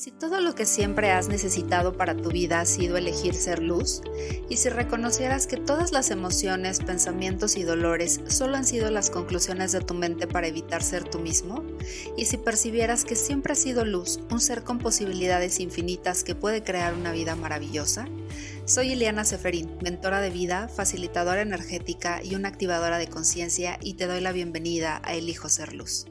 si todo lo que siempre has necesitado para tu vida ha sido elegir ser luz? ¿Y si reconocieras que todas las emociones, pensamientos y dolores solo han sido las conclusiones de tu mente para evitar ser tú mismo? ¿Y si percibieras que siempre has sido luz, un ser con posibilidades infinitas que puede crear una vida maravillosa? Soy Ileana Seferín, mentora de vida, facilitadora energética y una activadora de conciencia y te doy la bienvenida a Elijo Ser Luz.